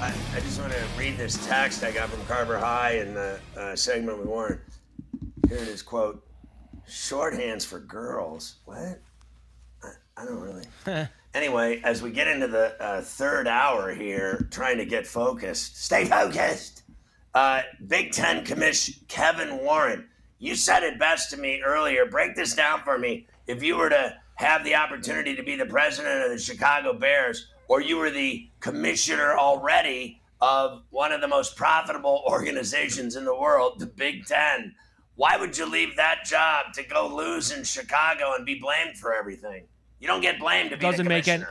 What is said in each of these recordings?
I, I just want to read this text I got from Carver High in the uh, segment with Warren. Here it is, quote, shorthands for girls. What? I, I don't really. anyway, as we get into the uh, third hour here, trying to get focused, stay focused. Uh, Big Ten Commission Kevin Warren, you said it best to me earlier. Break this down for me. If you were to have the opportunity to be the president of the Chicago Bears, or you were the commissioner already of one of the most profitable organizations in the world, the Big Ten, why would you leave that job to go lose in Chicago and be blamed for everything? You don't get blamed to be doesn't the make any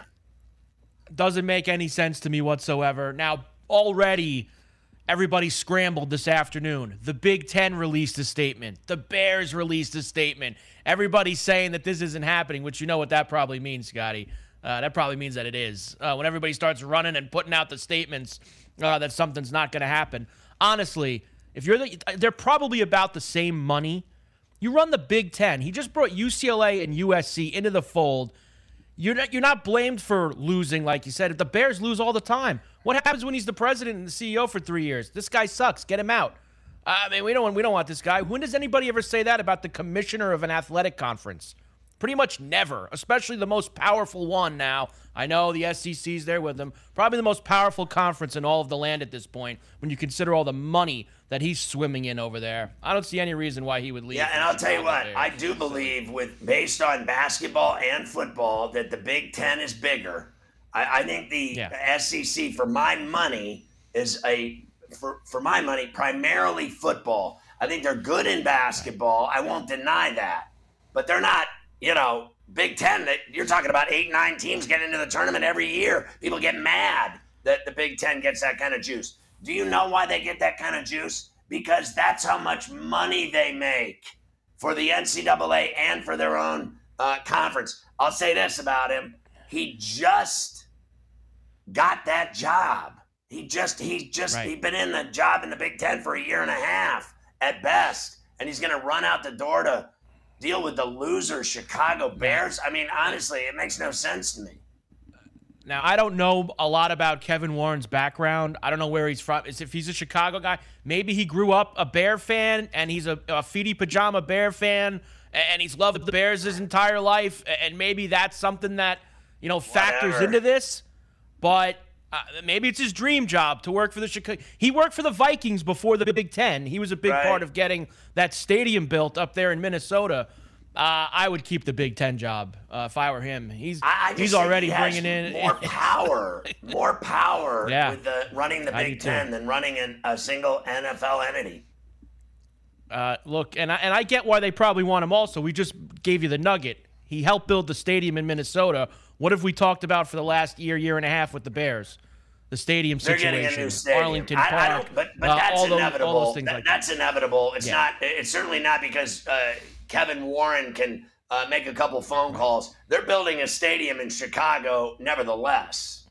doesn't make any sense to me whatsoever. Now already everybody scrambled this afternoon. The Big Ten released a statement. The Bears released a statement. Everybody's saying that this isn't happening, which you know what that probably means, Scotty. Uh, that probably means that it is. Uh, when everybody starts running and putting out the statements uh, that something's not going to happen. Honestly, if you're the, they're probably about the same money. You run the Big Ten. He just brought UCLA and USC into the fold. You're not, you're not blamed for losing, like you said. If the Bears lose all the time, what happens when he's the president and the CEO for three years? This guy sucks. Get him out. I mean, we don't we don't want this guy. When does anybody ever say that about the commissioner of an athletic conference? Pretty much never, especially the most powerful one now. I know the SEC's there with them. Probably the most powerful conference in all of the land at this point when you consider all the money that he's swimming in over there. I don't see any reason why he would leave. Yeah, and I'll tell you what, Bears. I do believe with based on basketball and football that the Big Ten is bigger. I, I think the Yeah. SEC, for my money, is a for for my money primarily football. I think they're good in basketball. I won't deny that, but they're not. You know, Big Ten. That you're talking about eight, nine teams getting into the tournament every year. People get mad that the Big Ten gets that kind of juice. Do you know why they get that kind of juice? Because that's how much money they make for the NCAA and for their own uh, conference. I'll say this about him: he just got that job. He just he just Right. he'd been in the job in the Big Ten for a year and a half at best, and he's going to run out the door to deal with the loser Chicago Bears. I mean, honestly, it makes no sense to me. Now, I don't know a lot about Kevin Warren's background. I don't know where he's from. Is if he's a Chicago guy, maybe he grew up a Bear fan and he's a, a Feety Pajama Bear fan and he's loved the Bears his entire life. And maybe that's something that, you know, factors Whatever. into this. But uh, maybe it's his dream job to work for the Chicago. He worked for the Vikings before the Big Ten. He was a big Right. part of getting that stadium built up there in Minnesota. Uh, I would keep the Big Ten job uh, if I were him. He's I, I he's already he bringing in more power, more power Yeah. with the running the Big do too. Ten than running an, a single NFL entity. Uh, look, and I, and I get why they probably want him. Also, we just gave you the nugget. He helped build the stadium in Minnesota. What have we talked about for the last year, year and a half with the Bears? The stadium They're situation, getting a new stadium. Arlington I- I Park, don't- but but uh, that's all those, inevitable. all those things That- like that. that's inevitable. It's Yeah. not. It's certainly not because uh, Kevin Warren can uh, make a couple phone calls. They're building a stadium in Chicago, nevertheless.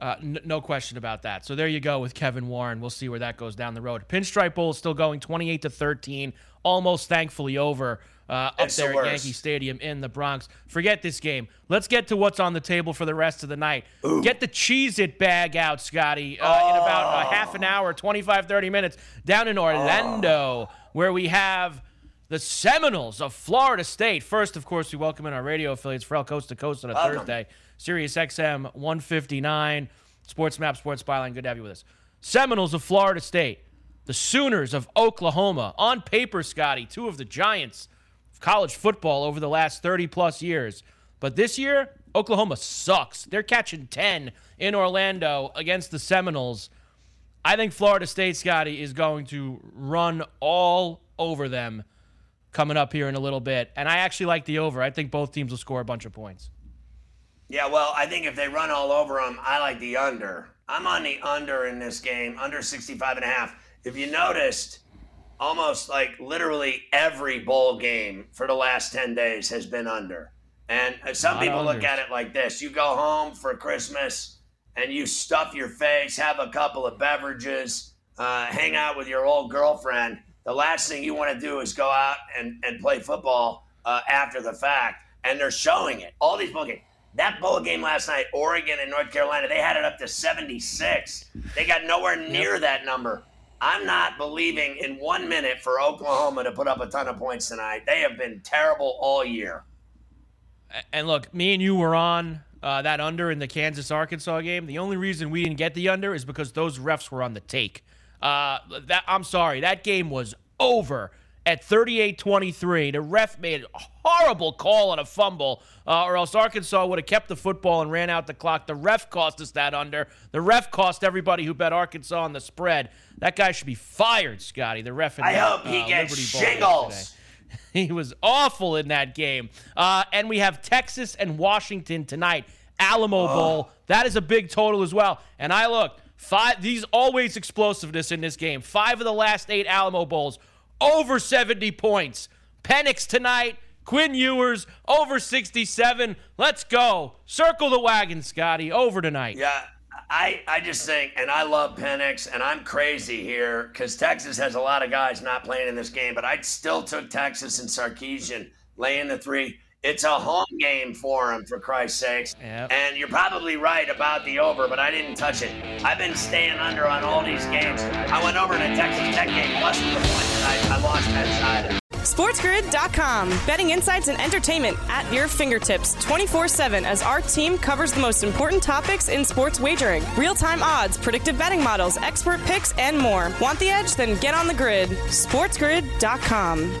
Uh, n- no question about that. So there you go with Kevin Warren. We'll see where that goes down the road. Pinstripe Bowl is still going 28 to 13, almost thankfully over uh, up It's the there at. Yankee Stadium in the Bronx. Forget this game. Let's get to what's on the table for the rest of the night. Get the Cheez It bag out, Scotty, uh, in about a half an hour, 25, 30 minutes, down in Orlando, where we have the Seminoles of Florida State. First, of course, we welcome in our radio affiliates for El Coast to Coast on a Welcome. Thursday. Sirius XM 159, Sports Map, Sports Byline. Good to have you with us. Seminoles of Florida State, the Sooners of Oklahoma. On paper, Scotty, two of the giants college football over the last 30 plus years. But this year, Oklahoma sucks. They're catching 10 in Orlando against the Seminoles. I think Florida State, Scotty, is going to run all over them coming up here in a little bit. And I actually like the over. I think both teams will score a bunch of points. Yeah, well, I think if they run all over them, I like the under. I'm on the under in this game, under 65 and a half. If you noticed, almost like literally every bowl game for the last 10 days has been under. And uh, some of people look at it like this you go home for Christmas and you stuff your face, have a couple of beverages, uh, hang out with your old girlfriend. The last thing you want to do is go out and, and play football uh, after the fact. And they're showing it. All these bowl games. That bowl game last night, Oregon and North Carolina, they had it up to 76. They got nowhere near that number. I'm not believing in one minute for Oklahoma to put up a ton of points tonight. They have been terrible all year. And look, me and you were on uh, that under in the Kansas Arkansas game. The only reason we didn't get the under is because those refs were on the take. Uh, that I'm sorry, that game was over at 38-23. The ref made a horrible call on a fumble, uh, or else Arkansas would have kept the football and ran out the clock. The ref cost us that under. The ref cost everybody who bet Arkansas on the spread. That guy should be fired, Scotty. The ref. In I that, hope he uh, gets shingles. He was awful in that game. Uh, and we have Texas and Washington tonight. Alamo Bowl. That is a big total as well. And I looked. Five. These always explosiveness in this game. Five of the last eight Alamo Bowls over 70 points. Penix tonight. Quinn Ewers over 67. Let's go. Circle the wagon, Scotty. Over tonight. Yeah, I, I just think, and I love Penix, and I'm crazy here because Texas has a lot of guys not playing in this game, but I still took Texas and Sarkisian laying the three. It's a home game for him, for Christ's sakes. Yep. And you're probably right about the over, but I didn't touch it. I've been staying under on all these games. I went over to Texas Tech game, plus the points, and I, I lost that side. SportsGrid.com. Betting insights and entertainment at your fingertips 24 7 as our team covers the most important topics in sports wagering real time odds, predictive betting models, expert picks, and more. Want the edge? Then get on the grid. SportsGrid.com.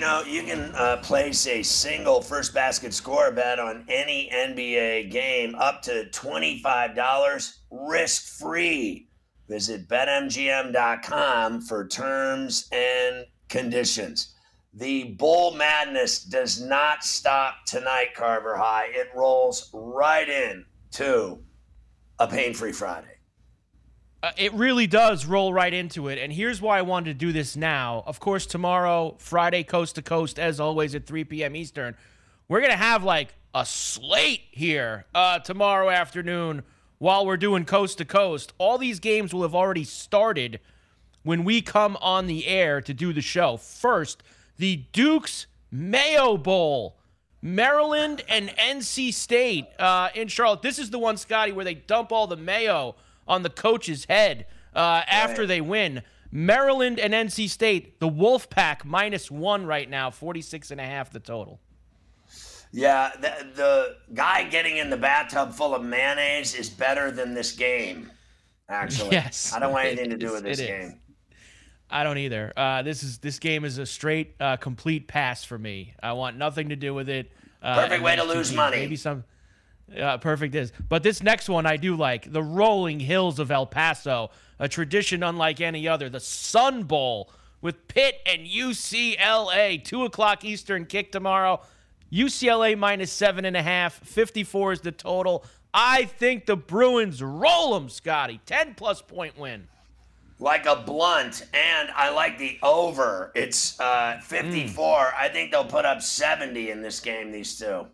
You know, you can uh, place a single first basket score bet on any NBA game up to $25 risk free. Visit betmgm.com for terms and conditions. The bull madness does not stop tonight, Carver High. It rolls right in to a pain free Friday. Uh, it really does roll right into it. And here's why I wanted to do this now. Of course, tomorrow, Friday, coast to coast, as always, at 3 p.m. Eastern, we're going to have like a slate here uh, tomorrow afternoon while we're doing coast to coast. All these games will have already started when we come on the air to do the show. First, the Duke's Mayo Bowl. Maryland and NC State uh, in Charlotte. This is the one, Scotty, where they dump all the mayo on the coach's head uh, after they win. Maryland and NC State, the Wolf Pack minus one right now, 46 and a half the total. Yeah, the, the guy getting in the bathtub full of mayonnaise is better than this game, actually. Yes. I don't want anything to do with It this is. game. I don't either. Uh, this is this game is a straight, uh, complete pass for me. I want nothing to do with it. Uh, Perfect way to lose teams, money. Maybe some. Uh, perfect is, but this next one I do like the rolling hills of El Paso, a tradition unlike any other. The Sun Bowl with Pitt and UCLA, two o'clock Eastern kick tomorrow. UCLA minus seven and a half. 54 is the total. I think the Bruins roll them, Scotty. 10 plus point win. Like a blunt, and I like the over. It's uh, 54. I think they'll put up 70 in this game, these two.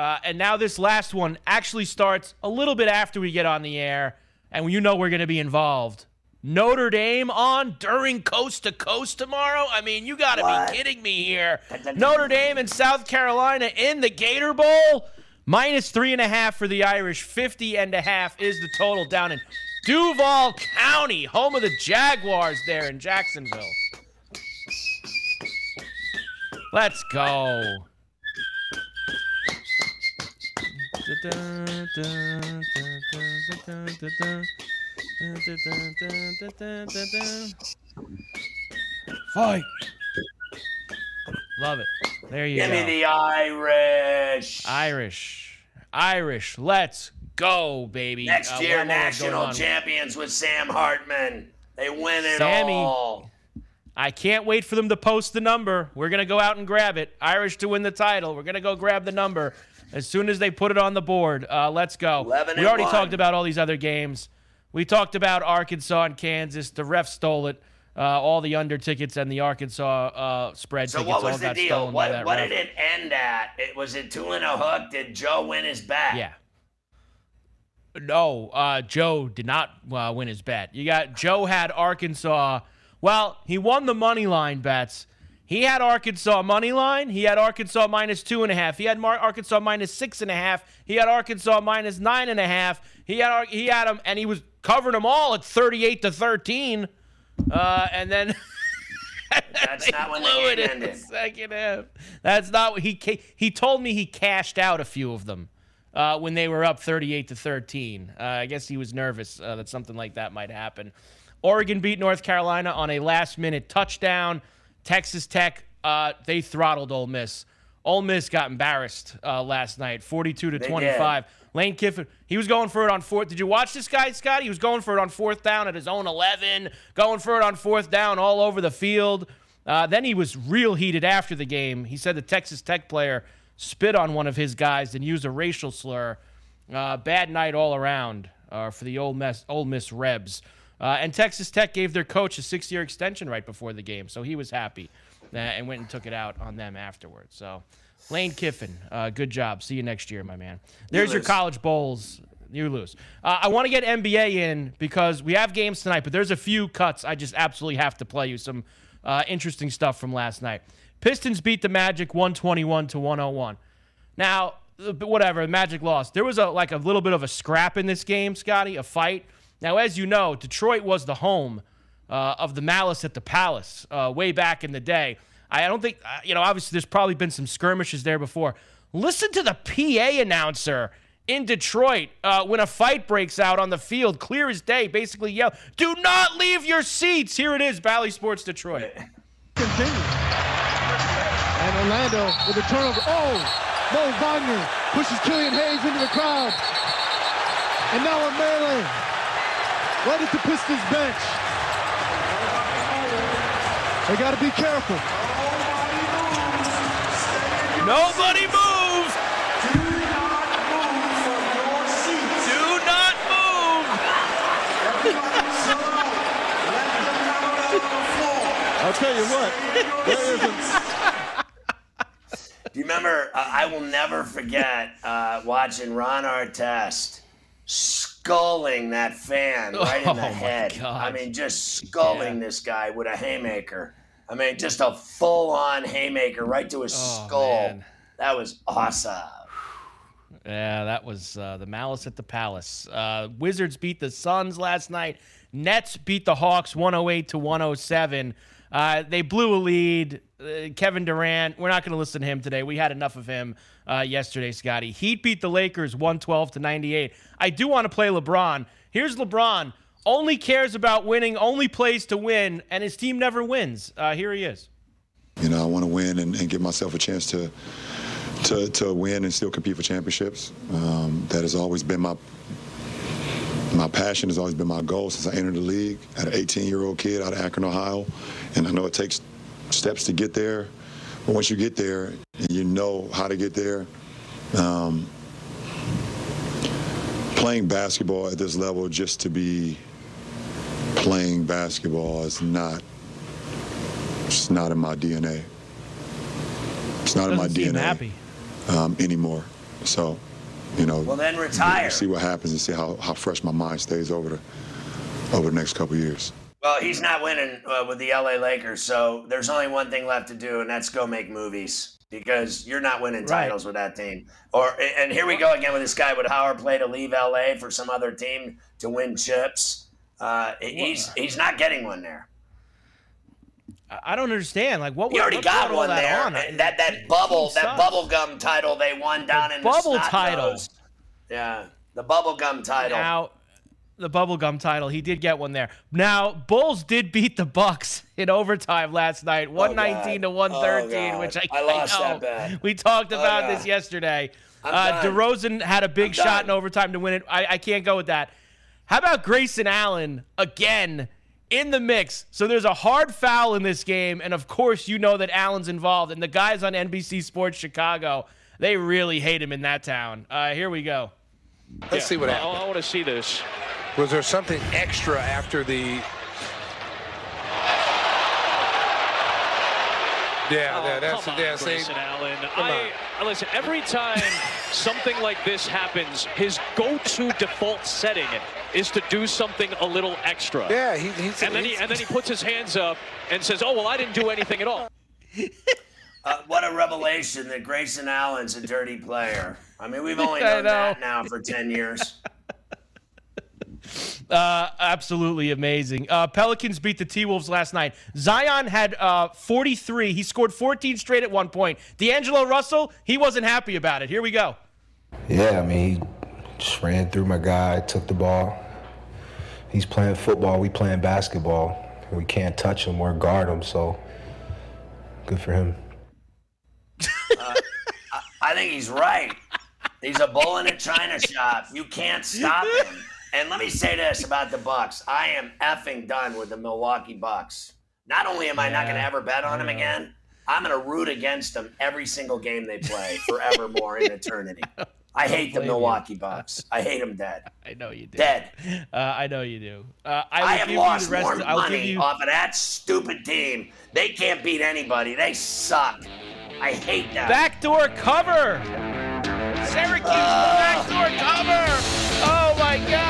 Uh, and now this last one actually starts a little bit after we get on the air, and you know we're going to be involved. Notre Dame on during Coast to Coast tomorrow? I mean, you got to be kidding me here. Notre Dame and South Carolina in the Gator Bowl. Minus three and a half for the Irish. 50 and a half is the total down in Duval County, home of the Jaguars there in Jacksonville. Let's go. Fight. Love it. There you Give go. Give me the Irish. Irish. Irish. Let's go, baby. Next Uh, year, what- what was going national champions with Sam Hartman. They win it Sammy. all. I can't wait for them to post the number. We're going to go out and grab it. Irish to win the title. We're going to go grab the number as soon as they put it on the board. Uh, let's go. we already one. talked about all these other games. We talked about Arkansas and Kansas. The ref stole it. Uh, all the under tickets and the Arkansas uh, spread So tickets what all was the got deal? What, what did it end at? It was it two and a hook? Did Joe win his bet? Yeah. No, uh, Joe did not uh, win his bet. You got Joe had Arkansas. Well, he won the money line bets. He had Arkansas money line. He had Arkansas minus two and a half. He had Mar- Arkansas minus six and a half. He had Arkansas minus nine and a half. He had he had him, and he was covering them all at thirty-eight to thirteen. Uh, and then That's not when blew it game in the ended. second half. That's not what he ca- he told me he cashed out a few of them uh, when they were up 38 to 13. Uh, I guess he was nervous uh, that something like that might happen. Oregon beat North Carolina on a last minute touchdown. Texas Tech uh, they throttled Ole Miss. Ole Miss got embarrassed uh, last night, 42 to They 25. Lane Kiffin, he was going for it on fourth. Did you watch this guy, Scott? He was going for it on fourth down at his own 11, going for it on fourth down all over the field. Uh, then he was real heated after the game. He said the Texas Tech player spit on one of his guys and used a racial slur. Uh, bad night all around uh, for the Ole Miss, Ole Miss Rebs. Uh, and Texas Tech gave their coach a six-year extension right before the game, so he was happy uh, and went and took it out on them afterwards. So, Lane Kiffin, uh, good job. See you next year, my man. There's your college bowls. You lose. Uh, I want to get NBA in because we have games tonight, but there's a few cuts I just absolutely have to play you. Some uh, interesting stuff from last night. Pistons beat the Magic 121 to 101. Now, whatever, Magic lost. There was a like a little bit of a scrap in this game, Scotty, a fight. Now, as you know, Detroit was the home uh, of the Malice at the Palace uh, way back in the day. I don't think, uh, you know, obviously there's probably been some skirmishes there before. Listen to the PA announcer in Detroit uh, when a fight breaks out on the field, clear as day, basically yell, Do not leave your seats. Here it is, Bally Sports Detroit. continue. And Orlando with a turnover. Oh, Mo Wagner pushes Killian Hayes into the crowd. And now a melee. Right at the Pistons bench. They got to be careful. Nobody moves. Do not move. From your seat. Do not move. I'll tell you what, there isn't. Do you remember? Uh, I will never forget uh, watching Ron Artest sculling that fan right Oh, in the my head. God. I mean, just sculling Yeah. this guy with a haymaker. I mean, just a full-on haymaker right to his Oh, skull. man. That was awesome. Yeah, that was uh, the malice at the palace. Uh, Wizards beat the Suns last night. Nets beat the Hawks 108 to 107. Uh, they blew a lead. Uh, Kevin Durant, we're not going to listen to him today. We had enough of him uh, yesterday, Scotty. Heat beat the Lakers 112 to 98. I do want to play LeBron. Here's LeBron. Only cares about winning, only plays to win, and his team never wins. Uh, here he is. You know, I want to win and, and give myself a chance to to to win and still compete for championships. Um, that has always been my my passion. Has always been my goal since I entered the league. At an 18 year old kid out of Akron, Ohio, and I know it takes steps to get there. But once you get there, and you know how to get there. Um, playing basketball at this level just to be playing basketball is not it's not in my DNA. It's not in my DNA um, anymore. So, you know, Well, then retire. see what happens and see how, how fresh my mind stays over the over the next couple of years. Well, he's not winning uh, with the LA Lakers, so there's only one thing left to do, and that's go make movies because you're not winning Right. titles with that team. Or and here we go again with this guy with Howard play to leave LA for some other team to win chips. Uh, he's he's not getting one there. I I don't understand. Like, what? He already got one that there. on? and that that bubble that bubble gum title they won down in the bubble title. nose. Yeah, the bubble gum title. Now, the bubblegum title, he did get one there. Now, Bulls did beat the Bucks in overtime last night, 119 to Oh, 113, God. which I, I lost know. that bet. We talked Oh, about God. this yesterday. I'm Uh, done. DeRozan had a big I'm shot done. in overtime to win it. I, I can't go with that. How about Grayson Allen again in the mix? So there's a hard foul in this game, and of course you know that Allen's involved. And the guys on NBC Sports Chicago, they really hate him in that town. Uh, here we go. Let's see what happened. I, want to see this. Was there something extra after the? Yeah, Oh, yeah, that's come on, yeah. See, Grayson Allen. come I, I- listen. Every time something like this happens, his go-to default setting is to do something a little extra. yeah, he, he's And then he and then he puts his hands up and says, "Oh well, I didn't do anything at all." Uh, what a revelation that Grayson Allen's a dirty player. I mean, we've only known know. that now for 10 years. Uh, absolutely amazing. Uh, Pelicans beat the T Wolves last night. Zion had uh, 43. He scored 14 straight at one point. D'Angelo Russell, he wasn't happy about it. Here we go. Yeah, I mean, he just ran through my guy, took the ball. He's playing football, we playing basketball. We can't touch him or guard him, so good for him. I think he's right. He's a bull in a china shop. You can't stop him. And let me say this about the Bucks. I am effing done with the Milwaukee Bucks. Not only am I not going to ever bet on them again, I'm going to root against them every single game they play forevermore in eternity. I hate the blame you. Milwaukee Bucks. I hate them dead. I know you do. Dead. Uh, I know you do. Uh, I, I have lost the rest. more of- money you. off of that stupid team. They can't beat anybody. They suck. I hate them. Backdoor cover. Syracuse backdoor cover. Oh my God.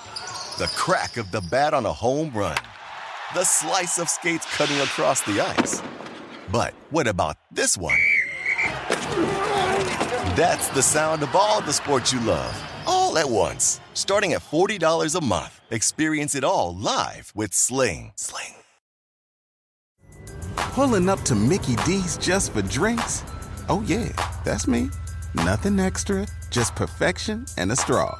The crack of the bat on a home run. The slice of skates cutting across the ice. But what about this one? That's the sound of all the sports you love, all at once. Starting at $40 a month. Experience it all live with Sling. Sling. Pulling up to Mickey D's just for drinks? Oh, yeah, that's me. Nothing extra, just perfection and a straw.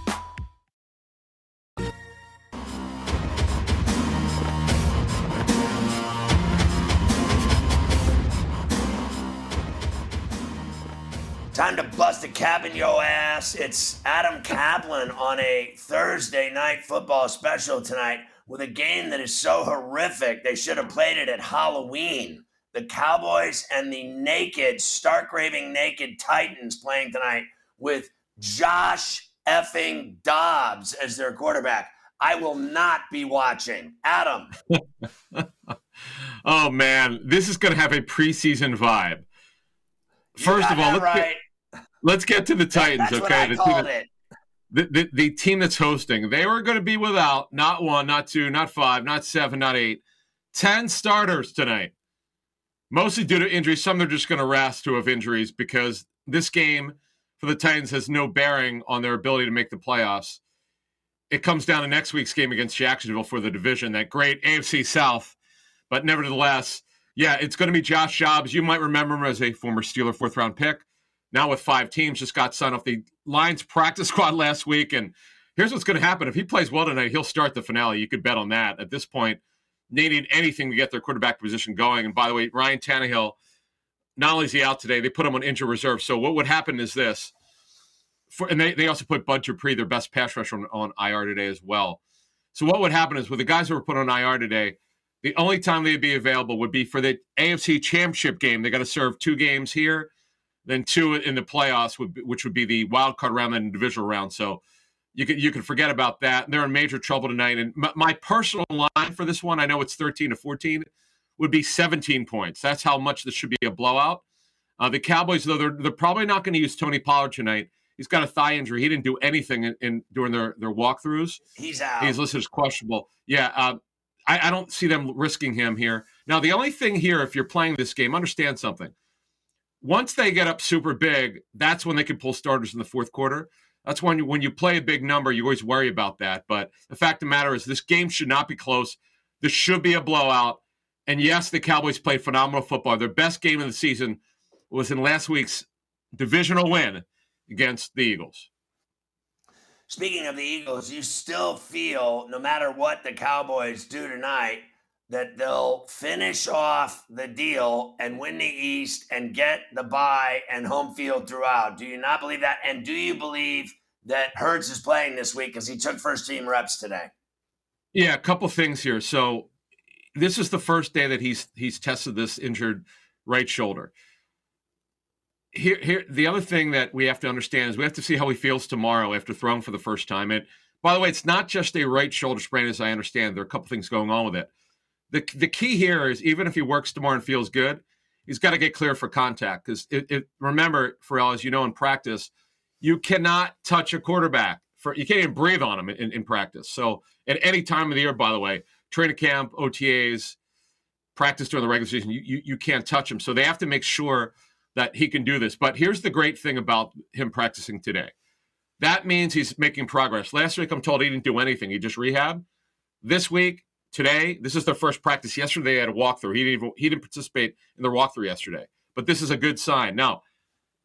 Time to bust a cap in your ass. It's Adam Kaplan on a Thursday night football special tonight with a game that is so horrific they should have played it at Halloween. The Cowboys and the naked, stark raving naked Titans playing tonight with Josh effing Dobbs as their quarterback. I will not be watching. Adam. oh man, this is going to have a preseason vibe. First of all, let's, right. get, let's get to the Titans. That's okay, the team, that, the, the, the team that's hosting. They were going to be without not one, not two, not five, not seven, not eight, ten starters tonight. Mostly due to injuries. Some they're just going to rest to have injuries because this game for the Titans has no bearing on their ability to make the playoffs. It comes down to next week's game against Jacksonville for the division, that great AFC South. But nevertheless, yeah, it's going to be Josh Dobbs. You might remember him as a former Steeler fourth round pick. Now with five teams, just got signed off the Lions practice squad last week. And here's what's going to happen: if he plays well tonight, he'll start the finale. You could bet on that. At this point, they need anything to get their quarterback position going. And by the way, Ryan Tannehill, not only is he out today, they put him on injured reserve. So what would happen is this: for, and they, they also put Bud Dupree, their best pass rusher, on, on IR today as well. So what would happen is with the guys who were put on IR today the only time they'd be available would be for the AFC Championship game. They got to serve two games here, then two in the playoffs, which would be the wild card round and divisional round. So you can you can forget about that. They're in major trouble tonight. And my, my personal line for this one, I know it's thirteen to fourteen, would be seventeen points. That's how much this should be a blowout. Uh, the Cowboys, though, they're they're probably not going to use Tony Pollard tonight. He's got a thigh injury. He didn't do anything in, in during their their walkthroughs. He's out. He's listed as questionable. Yeah. Uh, I, I don't see them risking him here. Now, the only thing here, if you're playing this game, understand something. Once they get up super big, that's when they can pull starters in the fourth quarter. That's when you, when you play a big number, you always worry about that. But the fact of the matter is, this game should not be close. This should be a blowout. And yes, the Cowboys played phenomenal football. Their best game of the season was in last week's divisional win against the Eagles. Speaking of the Eagles, you still feel no matter what the Cowboys do tonight that they'll finish off the deal and win the East and get the bye and home field throughout. Do you not believe that? And do you believe that Hurts is playing this week because he took first team reps today? Yeah, a couple things here. So this is the first day that he's he's tested this injured right shoulder here, here, the other thing that we have to understand is we have to see how he feels tomorrow after throwing for the first time. And by the way, it's not just a right shoulder sprain, as I understand. There are a couple things going on with it. The, the key here is even if he works tomorrow and feels good, he's got to get clear for contact. Because remember, Ferrall, as you know in practice, you cannot touch a quarterback. For you can't even breathe on him in, in practice. So at any time of the year, by the way, training camp, OTAs, practice during the regular season, you, you, you can't touch him. So they have to make sure – that he can do this. But here's the great thing about him practicing today. That means he's making progress. Last week, I'm told he didn't do anything. He just rehab. This week, today, this is their first practice. Yesterday, they had a walkthrough. He didn't, he didn't participate in the walkthrough yesterday. But this is a good sign. Now,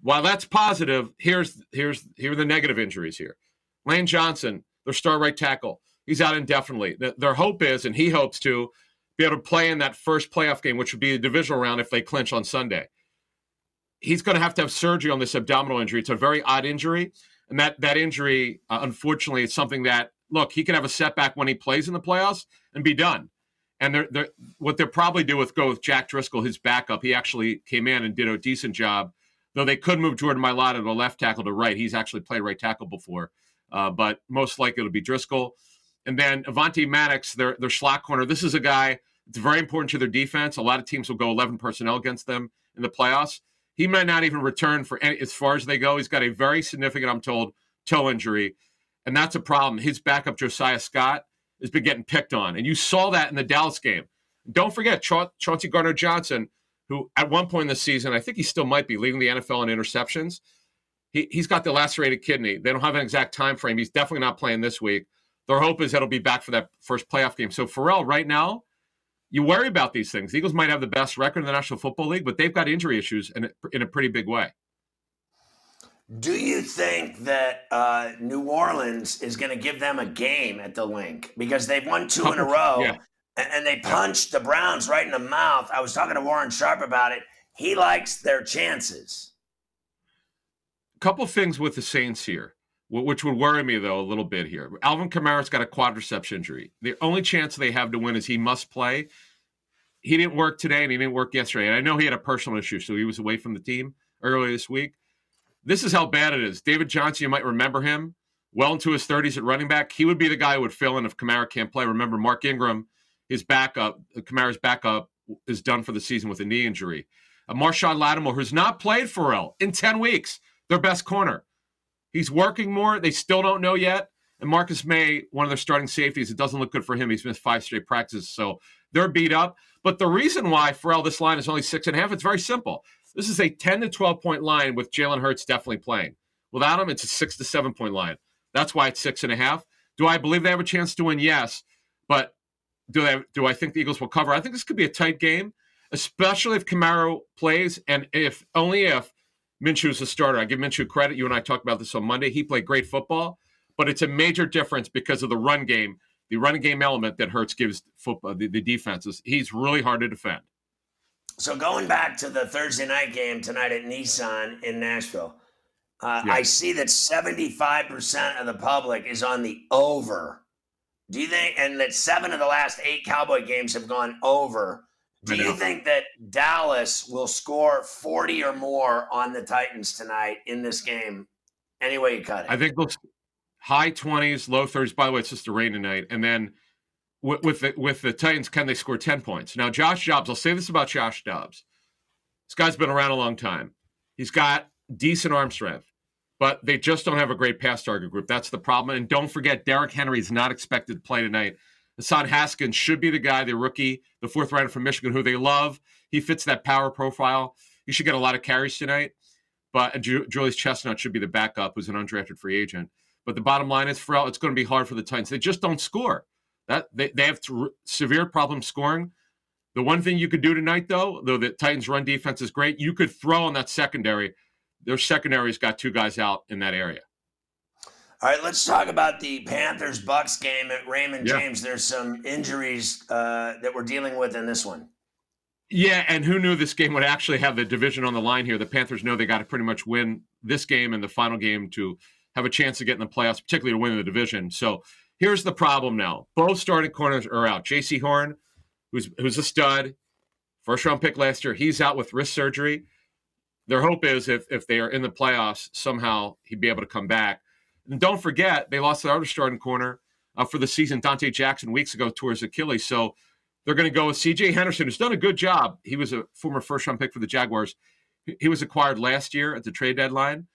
while that's positive, here's here's here are the negative injuries here. Lane Johnson, their star right tackle, he's out indefinitely. their hope is, and he hopes to, be able to play in that first playoff game, which would be the divisional round if they clinch on Sunday he's going to have to have surgery on this abdominal injury. It's a very odd injury, and that that injury, uh, unfortunately, is something that look, he can have a setback when he plays in the playoffs and be done. And they're, they're, what they'll probably do with go with Jack Driscoll, his backup. He actually came in and did a decent job, though they could move Jordan Mailata to left tackle to right. He's actually played right tackle before, uh, but most likely it'll be Driscoll. And then Avonte Maddox, their their slot corner. This is a guy. It's very important to their defense. A lot of teams will go 11 personnel against them in the playoffs. He might not even return for any, as far as they go. He's got a very significant, I'm told, toe injury, and that's a problem. His backup Josiah Scott has been getting picked on. And you saw that in the Dallas game. Don't forget Cha- Chauncey Gardner Johnson, who at one point in the season, I think he still might be leading the NFL in interceptions. He, he's got the lacerated kidney. They don't have an exact time frame. He's definitely not playing this week. Their hope is that he'll be back for that first playoff game. So Ferrall, right now, you worry about these things. The Eagles might have the best record in the National Football League, but they've got injury issues in a, in a pretty big way. Do you think that uh, New Orleans is going to give them a game at the Linc because they've won two in a row Yeah. and, and they punched the Browns right in the mouth? I was talking to Warren Sharp about it. He likes their chances. A couple things with the Saints here, which would worry me though a little bit here. Alvin Kamara's got a quadriceps injury. The only chance they have to win is he must play. He didn't work today and he didn't work yesterday. And I know he had a personal issue, so he was away from the team earlier this week. This is how bad it is. David Johnson, you might remember him, well into his 30s at running back. He would be the guy who would fill in if Kamara can't play. Remember, Mark Ingram, his backup, Kamara's backup, is done for the season with a knee injury. Uh, Marshon Lattimore, who's not played for L in 10 weeks, their best corner. He's working more. They still don't know yet. And Marcus Maye, one of their starting safeties, it doesn't look good for him. He's missed five straight practices, so they're beat up. But the reason why Ferrall this line is only six and a half, it's very simple. This is a 10 to 12 point line with Jalen Hurts definitely playing. Without him, it's a six to seven point line. That's why it's six and a half. Do I believe they have a chance to win? Yes. But do they do I think the Eagles will cover? I think this could be a tight game, especially if Kamara plays and if only if Minshew is the starter. I give Minshew credit. You and I talked about this on Monday. He played great football, but it's a major difference because of the run game, the running game element that Hurts gives football the, the defenses. He's really hard to defend. So going back to the Thursday night game tonight at Nissan in Nashville, uh, Yeah. I see that 75% of the public is on the over. Do you think, and that seven of the last eight Cowboy games have gone over? Do you think that Dallas will score 40 or more on the Titans tonight in this game? Any way you cut it. I think those high twenties, low thirties. By the way, it's just a rain tonight. And then with, with the with the Titans, can they score ten points? Now, Josh Dobbs. I'll say this about Josh Dobbs. This guy's been around a long time. He's got decent arm strength, but they just don't have a great pass target group. That's the problem. And don't forget, Derrick Henry is not expected to play tonight. Hassan Haskins should be the guy, the rookie, the fourth rounder from Michigan, who they love. He fits that power profile. He should get a lot of carries tonight. But Ju- Julius Chestnut should be the backup, who's an undrafted free agent. But the bottom line is, Ferrall, it's going to be hard for the Titans. They just don't score. That they, they have tr- severe problem scoring. The one thing you could do tonight, though, though the Titans' run defense is great, you could throw on that secondary. Their secondary's got two guys out in that area. All right, let's talk about the Panthers Bucks game at Raymond Yeah. James. There's some injuries uh, that we're dealing with in this one. Yeah, and who knew this game would actually have the division on the line here? The Panthers know they got to pretty much win this game and the final game to have a chance to get in the playoffs, particularly to win the division. So here's the problem now: both starting corners are out. Jaycee Horn, who's who's a stud, first round pick last year, he's out with wrist surgery. Their hope is if if they are in the playoffs, somehow he'd be able to come back. And don't forget, they lost their other starting corner uh, for the season, Donte Jackson, weeks ago towards Achilles. So they're going to go with C.J. Henderson, who's done a good job. He was a former first round pick for the Jaguars. He- He was acquired last year at the trade deadline.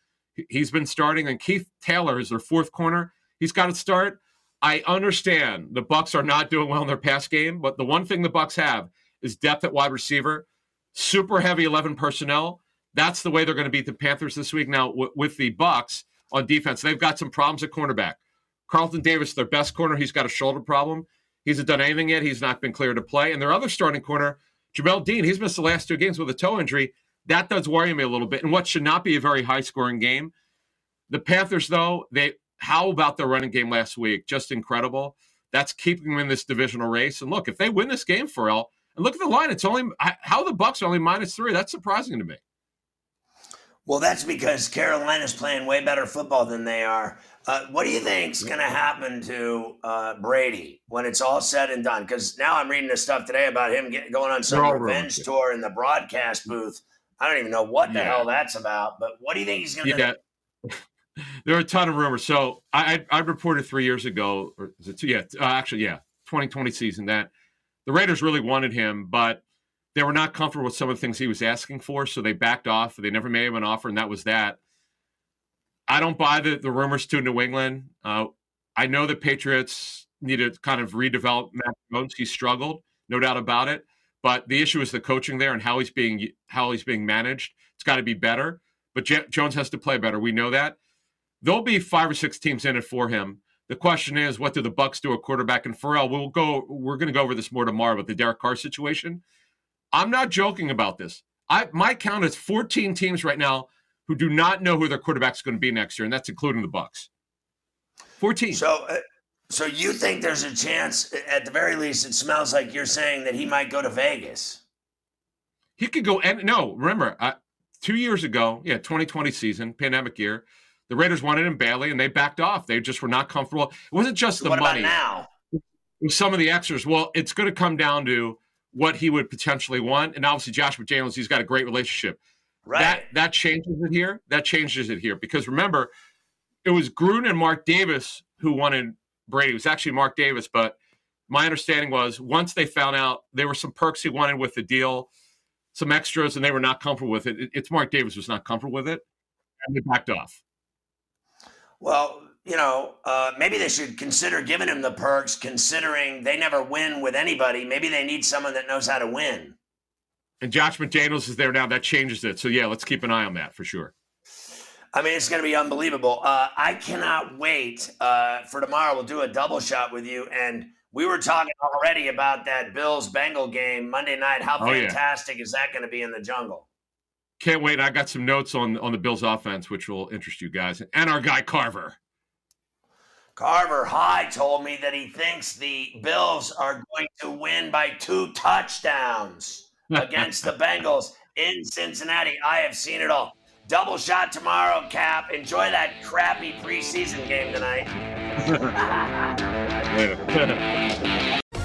He's been starting, and Keith Taylor is their fourth corner. He's got to start. I understand the Bucks are not doing well in their pass game, but the one thing the Bucks have is depth at wide receiver, super heavy 11 personnel. That's the way they're going to beat the Panthers this week. Now w- with the Bucks on defense, they've got some problems at cornerback. Carlton Davis, their best corner, he's got a shoulder problem. He hasn't done anything yet. He's not been cleared to play. And their other starting corner, Jamel Dean, he's missed the last two games with a toe injury. That does worry me a little bit. And what should not be a very high scoring game. The Panthers, though, they how about the running game last week? Just incredible. That's keeping them in this divisional race. And look, if they win this game, Ferrall, and look at the line, it's only how the Bucks are only minus three. That's surprising to me. Well, that's because Carolina's playing way better football than they are. Uh, what do you think's going to happen to uh, Brady when it's all said and done? Because now I'm reading this stuff today about him get, going on some revenge rumors. tour in the broadcast booth. I don't even know what the yeah. hell that's about. But what do you think he's going to yeah. There are a ton of rumors. So I, I, I reported three years ago, or is it two? Yeah, uh, actually, yeah, 2020 season that the Raiders really wanted him, but they were not comfortable with some of the things he was asking for, so they backed off. They never made him an offer, and that was that. I don't buy the, the rumors to New England. Uh, I know the Patriots need to kind of redevelop Mac Jones. He struggled, no doubt about it. But the issue is the coaching there and how he's being how he's being managed. It's got to be better. But J- Jones has to play better. We know that. There'll be five or six teams in it for him. The question is, what do the Bucks do a quarterback? And Ferrall, we'll go. We're going to go over this more tomorrow with the Derek Carr situation. I'm not joking about this. I my count is 14 teams right now who do not know who their quarterback is going to be next year, and that's including the Bucks. 14. So, uh, so you think there's a chance, at the very least, it smells like you're saying that he might go to Vegas. He could go and no. Remember, uh, two years ago, yeah, 2020 season, pandemic year, the Raiders wanted him badly, and they backed off. They just were not comfortable. It wasn't just the money. what money. now? Some of the extras. Well, it's going to come down to what he would potentially want. And obviously, Josh McDaniels, he's got a great relationship. Right. That that changes it here. That changes it here because remember, it was Gruden and Mark Davis who wanted Brady. It was actually Mark Davis, but my understanding was once they found out there were some perks he wanted with the deal, some extras, and they were not comfortable with it. It's Mark Davis was not comfortable with it, and they backed off. Well, you know, uh, maybe they should consider giving him the perks, considering they never win with anybody. Maybe they need someone that knows how to win. And Josh McDaniels is there now. That changes it. So yeah, let's keep an eye on that for sure. I mean, it's going to be unbelievable. Uh, I cannot wait uh, for tomorrow. We'll do a double shot with you. And we were talking already about that Bills Bengal game Monday night. How oh, fantastic yeah. is that going to be in the jungle? Can't wait. I got some notes on on the Bills offense, which will interest you guys, and our guy Carver. Carver High told me that he thinks the Bills are going to win by two touchdowns against the Bengals in Cincinnati. I have seen it all. Double shot tomorrow, Cap. Enjoy that crappy preseason game tonight.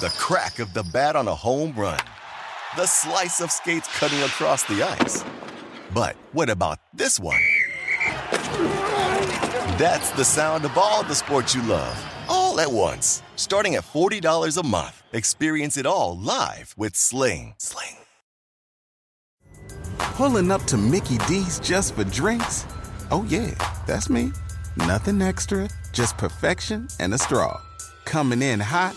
the crack of the bat on a home run, the slice of skates cutting across the ice. But what about this one? That's the sound of all the sports you love, all at once. Starting at $40 a month, experience it all live with Sling. Sling. Pulling up to Mickey D's just for drinks? Oh, yeah, that's me. Nothing extra, just perfection and a straw coming in hot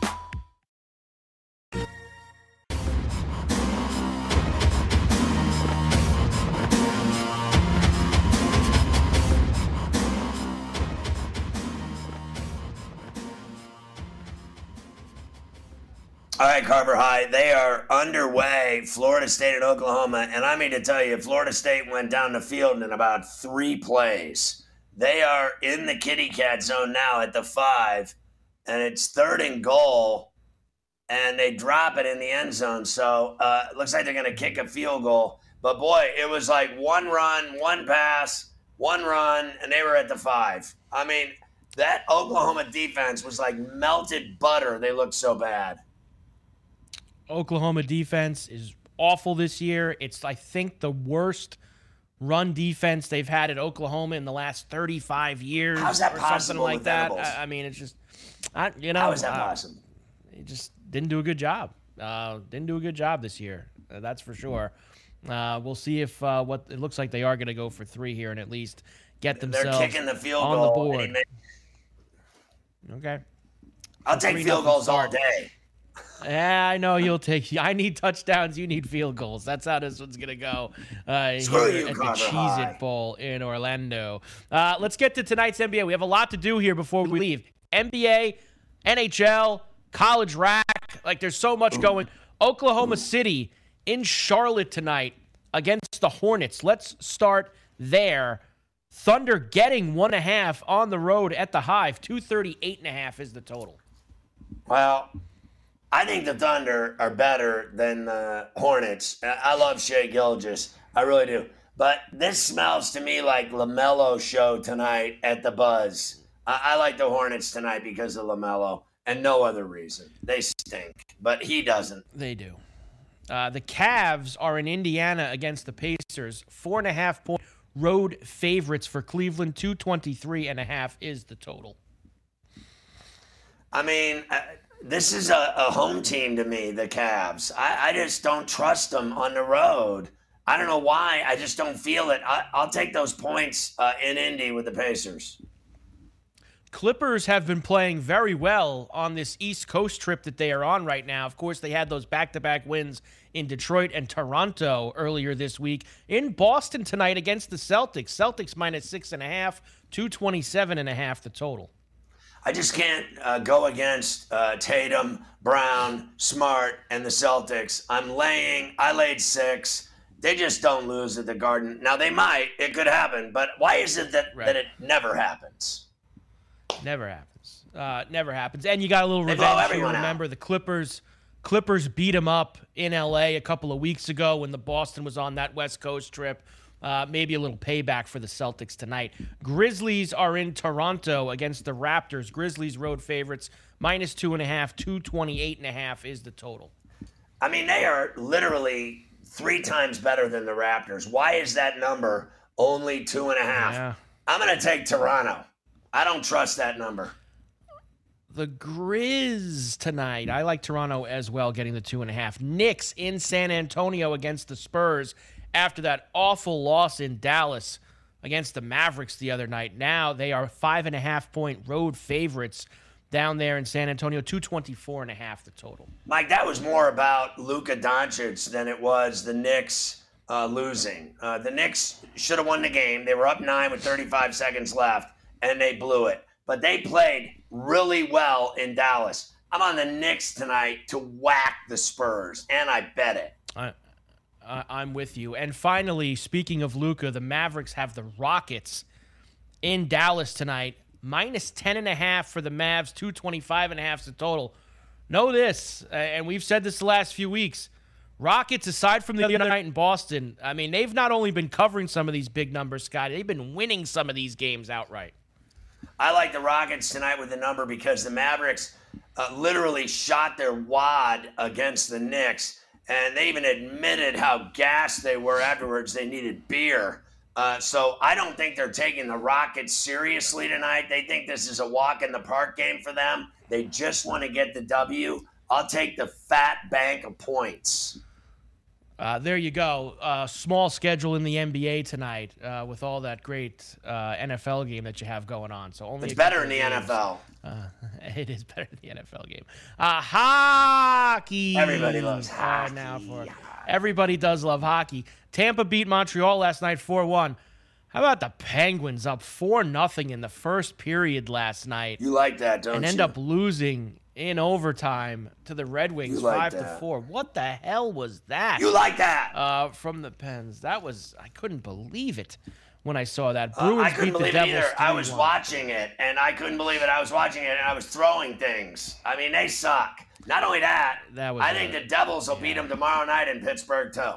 All right, Carver High, they are underway, Florida State and Oklahoma. And I mean to tell you, Florida State went down the field in about three plays. They are in the kitty cat zone now at the five, and it's third and goal, and they drop it in the end zone. So uh, it looks like they're going to kick a field goal. But boy, it was like one run, one pass, one run, and they were at the five. I mean, that Oklahoma defense was like melted butter. They looked so bad. Oklahoma defense is awful this year. It's, I think, the worst run defense they've had at Oklahoma in the last 35 years. How's that or possible something like that. I, I mean, it's just, I, you know, How is that uh, possible? He just didn't do a good job. Uh, didn't do a good job this year. Uh, that's for sure. Uh, we'll see if uh, what it looks like they are going to go for three here and at least get They're themselves kicking the field on goal. the board. made- Okay. I'll take field goals all day. Yeah, I know you'll take. I need touchdowns. You need field goals. That's how this one's gonna go. Uh, Screw here you, at the Carver Cheez It Bowl in Orlando. Uh, let's get to tonight's NBA. We have a lot to do here before we leave. NBA, NHL, college rack. Like there's so much going. Oklahoma City in Charlotte tonight against the Hornets. Let's start there. Thunder getting one and a half on the road at the Hive. 238 and a half is the total. Well, I think the Thunder are better than the Hornets. I I love Shai Gilgeous. I really do. But this smells to me like LaMelo show tonight at the Buzz. I, I like the Hornets tonight because of LaMelo and no other reason. They stink, but he doesn't. They do. Uh, the Cavs are in Indiana against the Pacers. Four and a half point road favorites for Cleveland. 223 and a half is the total. I mean, uh, this is a, a home team to me, the Cavs. I, I just don't trust them on the road. I don't know why. I just don't feel it. I, I'll take those points uh, in Indy with the Pacers. Clippers have been playing very well on this East Coast trip that they are on right now. Of course, they had those back to back wins in Detroit and Toronto earlier this week. In Boston tonight against the Celtics. Celtics minus six and a half, 227 and a half the total. I just can't uh, go against uh, Tatum, Brown, Smart, and the Celtics. I'm laying. I laid six. They just don't lose at the Garden. Now they might. It could happen. But why is it that, that it never happens? Never happens. Uh, never happens. And you got a little They revenge here. everyone out. Remember the Clippers. Clippers beat them up in LA a couple of weeks ago when the Boston was on that West Coast trip. Uh, maybe a little payback for the Celtics tonight. Grizzlies are in Toronto against the Raptors. Grizzlies road favorites minus two and a half, two twenty eight and a half is the total. I mean, they are literally three times better than the Raptors. Why is that number only two and a half? Yeah. I'm going to take Toronto. I don't trust that number. The Grizz tonight. I like Toronto as well, getting the two and a half. Knicks in San Antonio against the Spurs after that awful loss in Dallas against the Mavericks the other night. Now they are five and a half point road favorites down there in San Antonio, 224 and a half the total. Mike, that was more about Luka Doncic than it was the Knicks uh, losing. Uh, the Knicks should have won the game. They were up nine with 35 seconds left, and they blew it. But they played really well in Dallas. I'm on the Knicks tonight to whack the Spurs, and I bet it. I, I, I'm with you. And finally, speaking of Luka, the Mavericks have the Rockets in Dallas tonight. Minus 10 and a half for the Mavs, 225 and a half is the total. Know this, uh, and we've said this the last few weeks. Rockets, aside from the other night in Boston, I mean, they've not only been covering some of these big numbers, Scott, they've been winning some of these games outright. I like the Rockets tonight with the number because the Mavericks uh, literally shot their wad against the Knicks, and they even admitted how gassed they were afterwards. They needed beer. Uh, so I don't think they're taking the Rockets seriously tonight. They think this is a walk in the park game for them. They just want to get the W. I'll take the fat bank of points. Uh, there you go. Uh, small schedule in the NBA tonight uh, with all that great uh, NFL game that you have going on. So only It's better in the games. NFL. Uh, it is better than the NFL game. Uh, hockey. Everybody loves hockey. now for everybody does love hockey. Tampa beat Montreal last night four one. How about the Penguins up four nothing in the first period last night? You like that, don't you? and end up losing in overtime to the Red Wings like five to four. What the hell was that? You like that? Uh, from the Pens. That was I couldn't believe it when I saw that. Uh, Bruins I couldn't beat the believe it Devils. either. I was 3-1. watching it, and I couldn't believe it. I was watching it, and I was throwing things. I mean, they suck. Not only that, That was I a- think the Devils will beat them tomorrow night in Pittsburgh too.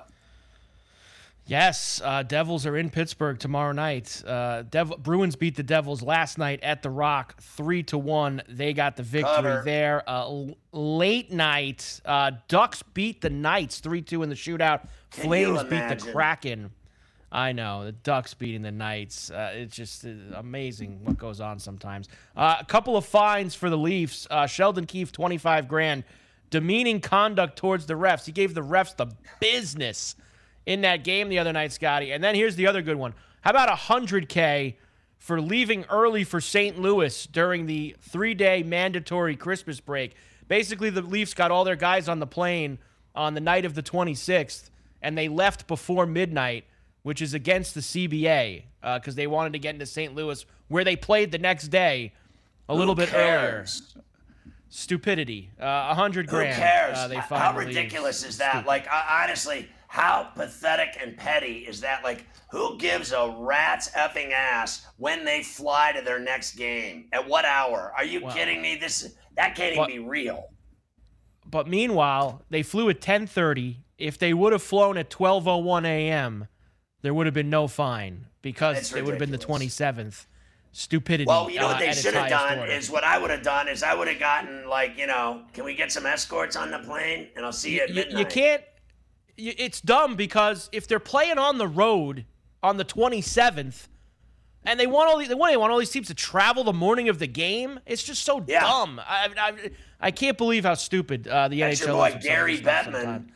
Yes, uh, Devils are in Pittsburgh tomorrow night. Uh, Dev- Bruins beat the Devils last night at the Rock, three to one. They got the victory Cover. there. Uh, l- late night, uh, Ducks beat the Knights three two in the shootout. Can Flames beat the? Kraken. I know the Ducks beating the Knights. Uh, it's just uh, amazing what goes on sometimes. Uh, a couple of fines for the Leafs. Uh, Sheldon Keefe, twenty five grand, demeaning conduct towards the refs. He gave the refs the business in that game the other night, Scotty. And then here's the other good one. How about hundred k for leaving early for St. Louis during the three day mandatory Christmas break? Basically, the Leafs got all their guys on the plane on the night of the 26th, and they left before midnight, which is against the CBA because they wanted to get into St. Louis, where they played the next day a Who little bit cares? earlier. Stupidity. Uh, A hundred Who cares? Uh, How ridiculous is that? Like, I, honestly, how pathetic and petty is that? Like, who gives a rat's effing ass when they fly to their next game? At what hour? Are you Well- kidding me? This that can't even be real. But meanwhile, they flew at 10:30. If they would have flown at 12:01 a.m., there would have been no fine because it would have been the 27th. Stupidity. Well, you know uh, what they at should have done order. is what I would have done is I would have gotten like you know, can we get some escorts on the plane and I'll see you at you, midnight. you can't. It's dumb because if they're playing on the road on the 27th, and they want all these, they want, they want all these teams to travel the morning of the game. It's just so dumb. I, I, I can't believe how stupid uh, the That's NHL your boy is with some of Gary Bettman.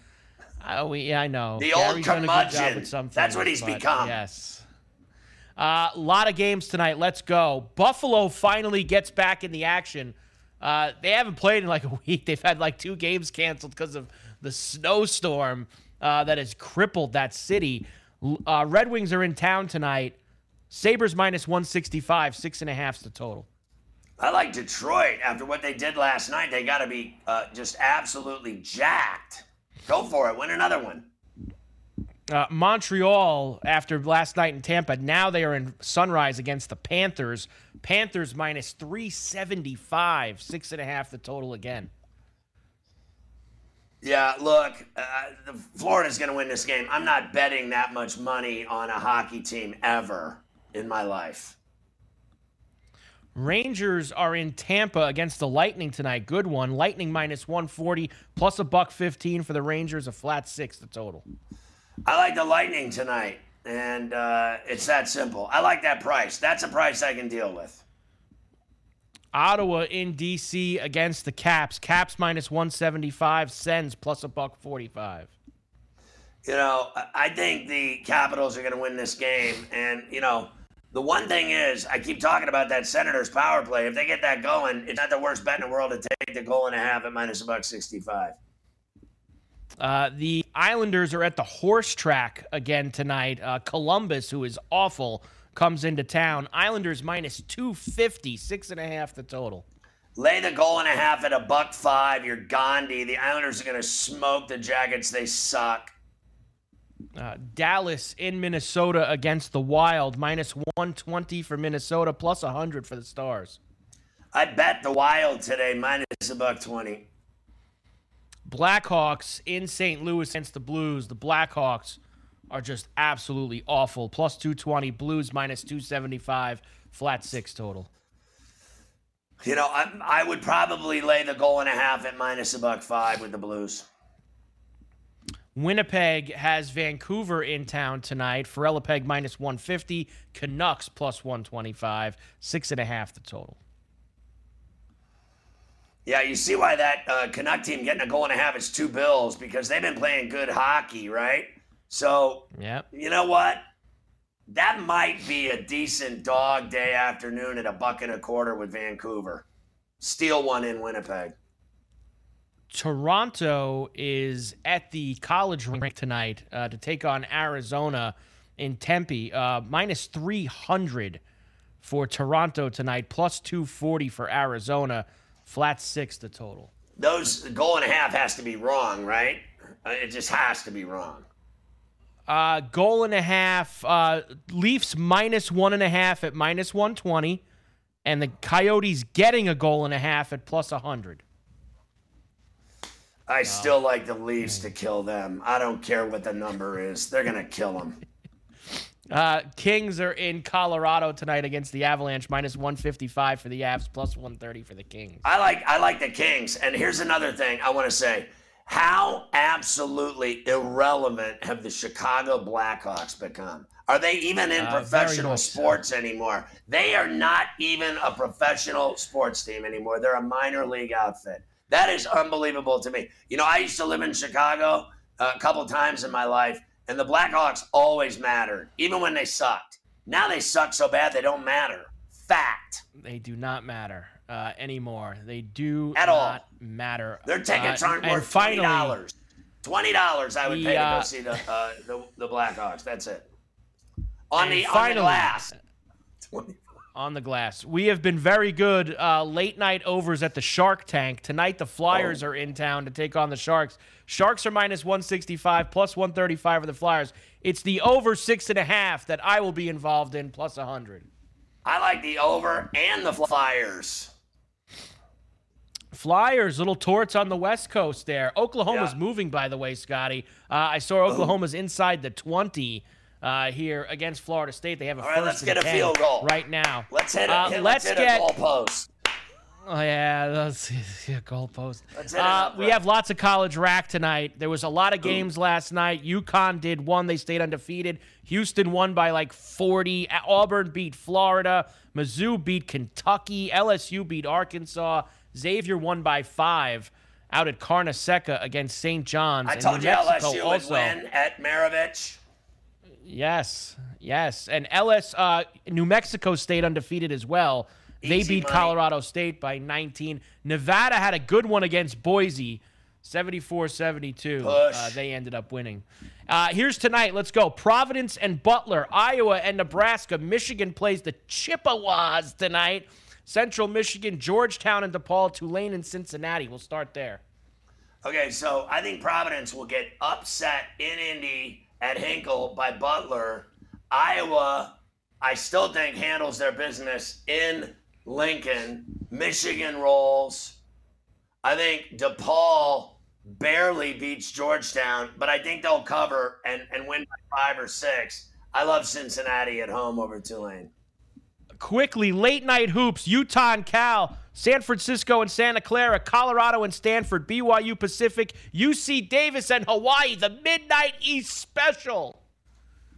Uh, we, yeah, I know. The old Gary's done a good job curmudgeon. That's what he's become. Yes. A lot of games tonight. Let's go. Buffalo finally gets back in the action. Uh, they haven't played in like a week. They've had like two games canceled because of the snowstorm uh, that has crippled that city. Uh, Red Wings are in town tonight. Sabres minus 165, six and a half's the total. I like Detroit after what they did last night. They got to be uh, just absolutely jacked. Go for it. Win another one. Uh, Montreal, after last night in Tampa, now they are in Sunrise against the Panthers. Panthers minus 375, six and a half the total again. Yeah, look, uh, Florida's going to win this game. I'm not betting that much money on a hockey team ever in my life. Rangers are in Tampa against the Lightning tonight. Good one. Lightning minus 140 plus a buck 15 for the Rangers, a flat six the total. I like the Lightning tonight, and uh, it's that simple. I like that price. That's a price I can deal with. Ottawa in DC against the Caps. Caps minus 175, Sens plus a buck 45. You know, I- think the Capitals are going to win this game. And, you know, the one thing is, I keep talking about that Senators power play. If they get that going, it's not the worst bet in the world to take the goal and a half at minus a buck 65. Uh, the Islanders are at the horse track again tonight. Uh, Columbus, who is awful, comes into town. Islanders minus 250, six and a half the total. Lay the goal and a half at a buck five. You're Gandhi. The Islanders are going to smoke the Jackets. They suck. Uh, Dallas in Minnesota against the Wild, minus 120 for Minnesota, plus 100 for the Stars. I bet the Wild today minus a buck 20. Blackhawks in St. Louis against the Blues. The Blackhawks are just absolutely awful. Plus 220, Blues minus 275, flat six total. You know, I, I would probably lay the goal and a half at minus a buck five with the Blues. Winnipeg has Vancouver in town tonight. Peg minus 150, Canucks plus 125, six and a half the total. Yeah, you see why that uh, Canuck team getting a goal and a half is two bills because they've been playing good hockey, right? So, Yep. you know what? That might be a decent dog day afternoon at a buck and a quarter with Vancouver. Steal one in Winnipeg. Toronto is at the college rink tonight uh, to take on Arizona in Tempe. Uh, minus 300 for Toronto tonight, plus 240 for Arizona. Flat six the total. Those goal and a half has to be wrong, right? Uh, it just has to be wrong. Uh, goal and a half. Uh, Leafs minus one and a half at minus 120. And the Coyotes getting a goal and a half at plus 100. I still like the Leafs to kill them. I don't care what the number is. They're gonna kill them. Uh, Kings are in Colorado tonight against the Avalanche, minus 155 for the Avs, plus 130 for the Kings. I like I like the Kings. And here's another thing I want to say. How absolutely irrelevant have the Chicago Blackhawks become? Are they even in Uh, professional much so. sports anymore? They are not even a professional sports team anymore. They're a minor league outfit. That is unbelievable to me. You know, I used to live in Chicago uh, a couple times in my life, and the Blackhawks always mattered, even when they sucked. Now they suck so bad they don't matter. Fact. They do not matter uh, anymore. They do At all. not matter. Their tickets Uh, aren't and worth twenty finally, dollars. Twenty dollars I would The, pay to uh, go see the, uh, the the Blackhawks. That's it. On the on the finally- glass. on the glass. We have been very good uh, late night overs at the Shark Tank. Tonight, the Flyers Oh. are in town to take on the Sharks. Sharks are minus 165, plus 135 for the Flyers. It's the over six and a half that I will be involved in, Plus a plus 100. I like the over and the Flyers. Flyers, little torts on the West Coast there. Oklahoma's Yeah. moving, by the way, Scotty. Uh, I saw Oklahoma's inside the 20 uh, here against Florida State. They have a All right, first let's get a field goal. right now. Let's hit it. Uh, hit, let's let's hit get a goalpost. Oh yeah, that's yeah, goalpost. Let's hit Uh, we have lots of college rack tonight. There was a lot of games last night. UConn did one; they stayed undefeated. Houston won by like 40. Auburn beat Florida. Mizzou beat Kentucky. LSU beat Arkansas. Xavier won by five out at Carnesecca against St. John's. I told you Mexico LSU also. would win at Maravich. Yes, yes, and LS uh, New Mexico stayed undefeated as well. They beat money. Colorado State by 19. Nevada had a good one against Boise, 74-72. Uh, they ended up winning. Uh, here's tonight. Let's go. Providence and Butler, Iowa and Nebraska. Michigan plays the Chippewas tonight. Central Michigan, Georgetown and DePaul, Tulane and Cincinnati. We'll start there. Okay, so I think Providence will get upset in Indy at Hinkle by Butler. Iowa, I still think handles their business in Lincoln. Michigan rolls. I think DePaul barely beats Georgetown, but I think they'll cover and, and win by five or six. I love Cincinnati at home over Tulane. Quickly. Late night hoops utah and cal san francisco and santa clara colorado and stanford byu pacific uc davis and hawaii the midnight east special.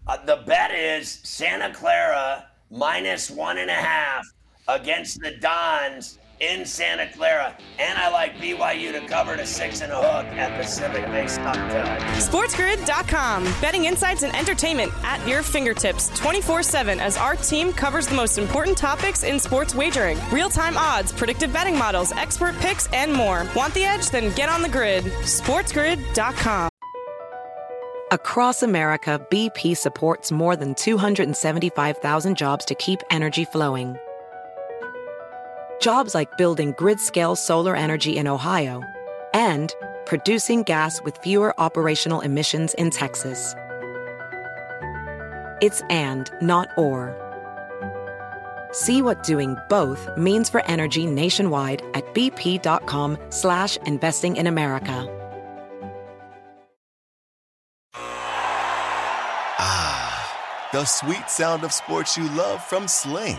Uh, the bet is Santa Clara minus one and a half against the Dons in Santa Clara. And I like BYU to cover to six and a hook at Pacific. They suck too. SportsGrid.com. Betting insights and entertainment at your fingertips 24 7 as our team covers the most important topics in sports wagering real time odds, predictive betting models, expert picks, and more. Want the edge? Then get on the grid. SportsGrid.com. Across America, BP supports more than 275,000 jobs to keep energy flowing. Jobs like building grid-scale solar energy in Ohio and producing gas with fewer operational emissions in Texas. It's and, not or. See what doing both means for energy nationwide at bp.com slash investing in America. Ah, the sweet sound of sports you love from Sling.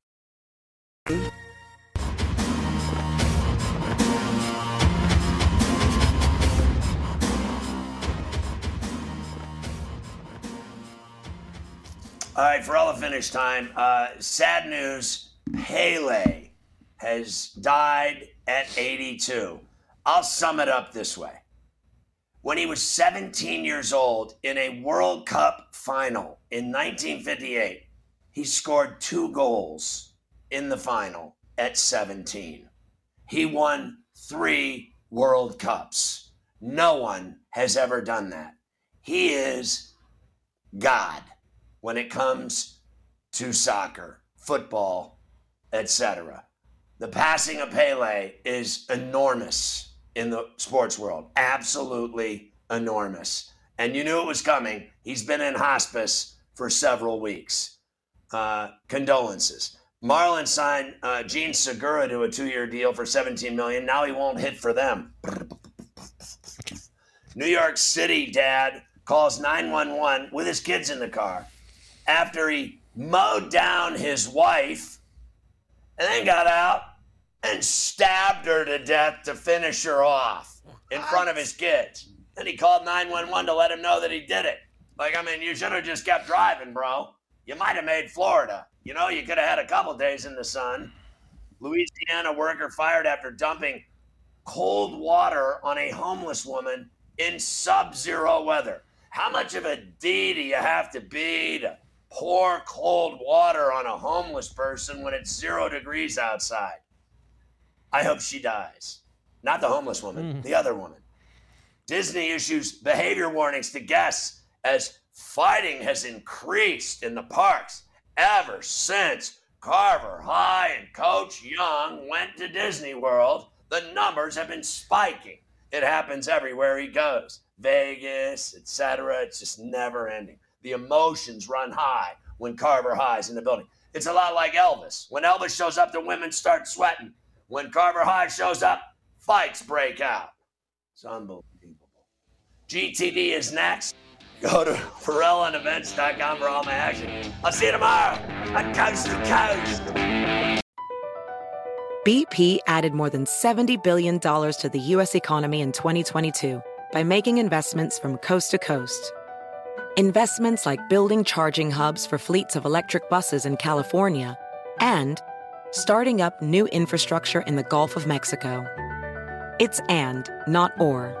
All right, for all the finish time. Uh, sad news Pele has died at 82. I'll sum it up this way. When he was 17 years old in a World Cup final in 1958, he scored two goals in the final at 17. He won three World Cups. No one has ever done that. He is God when it comes to soccer, football, etc. The passing of Pele is enormous in the sports world. Absolutely enormous. And you knew it was coming. He's been in hospice for several weeks. Uh, condolences. Marlins signed uh, Jean Segura to a two-year deal for 17 million. Now he won't hit for them. New York City dad calls 911 with his kids in the car after he mowed down his wife and then got out and stabbed her to death to finish her off in front of his kids. Then he called 911 to let him know that he did it. Like, I mean, you should have just kept driving, bro. You might have made Florida. You know, you could have had a couple days in the sun. Louisiana worker fired after dumping cold water on a homeless woman in sub zero weather. How much of a D do you have to be to pour cold water on a homeless person when it's zero degrees outside? I hope she dies. Not the homeless woman, Mm. the other woman. Disney issues behavior warnings to guests as fighting has increased in the parks ever since Carver High and Coach Young went to Disney World. The numbers have been spiking. It happens everywhere he goes. Vegas, etc. It's just never ending. The emotions run high when Carver High's in the building. It's a lot like Elvis. When Elvis shows up, the women start sweating. When Carver High shows up, fights break out. It's unbelievable. GTD is next. Go to FerrallOnEvents.com for all my action. I'll see you tomorrow on Coast to Coast. BP added more than $70 billion to the U.S. economy in 2022 by making investments from coast to coast. Investments like building charging hubs for fleets of electric buses in California and starting up new infrastructure in the Gulf of Mexico. It's and, not or.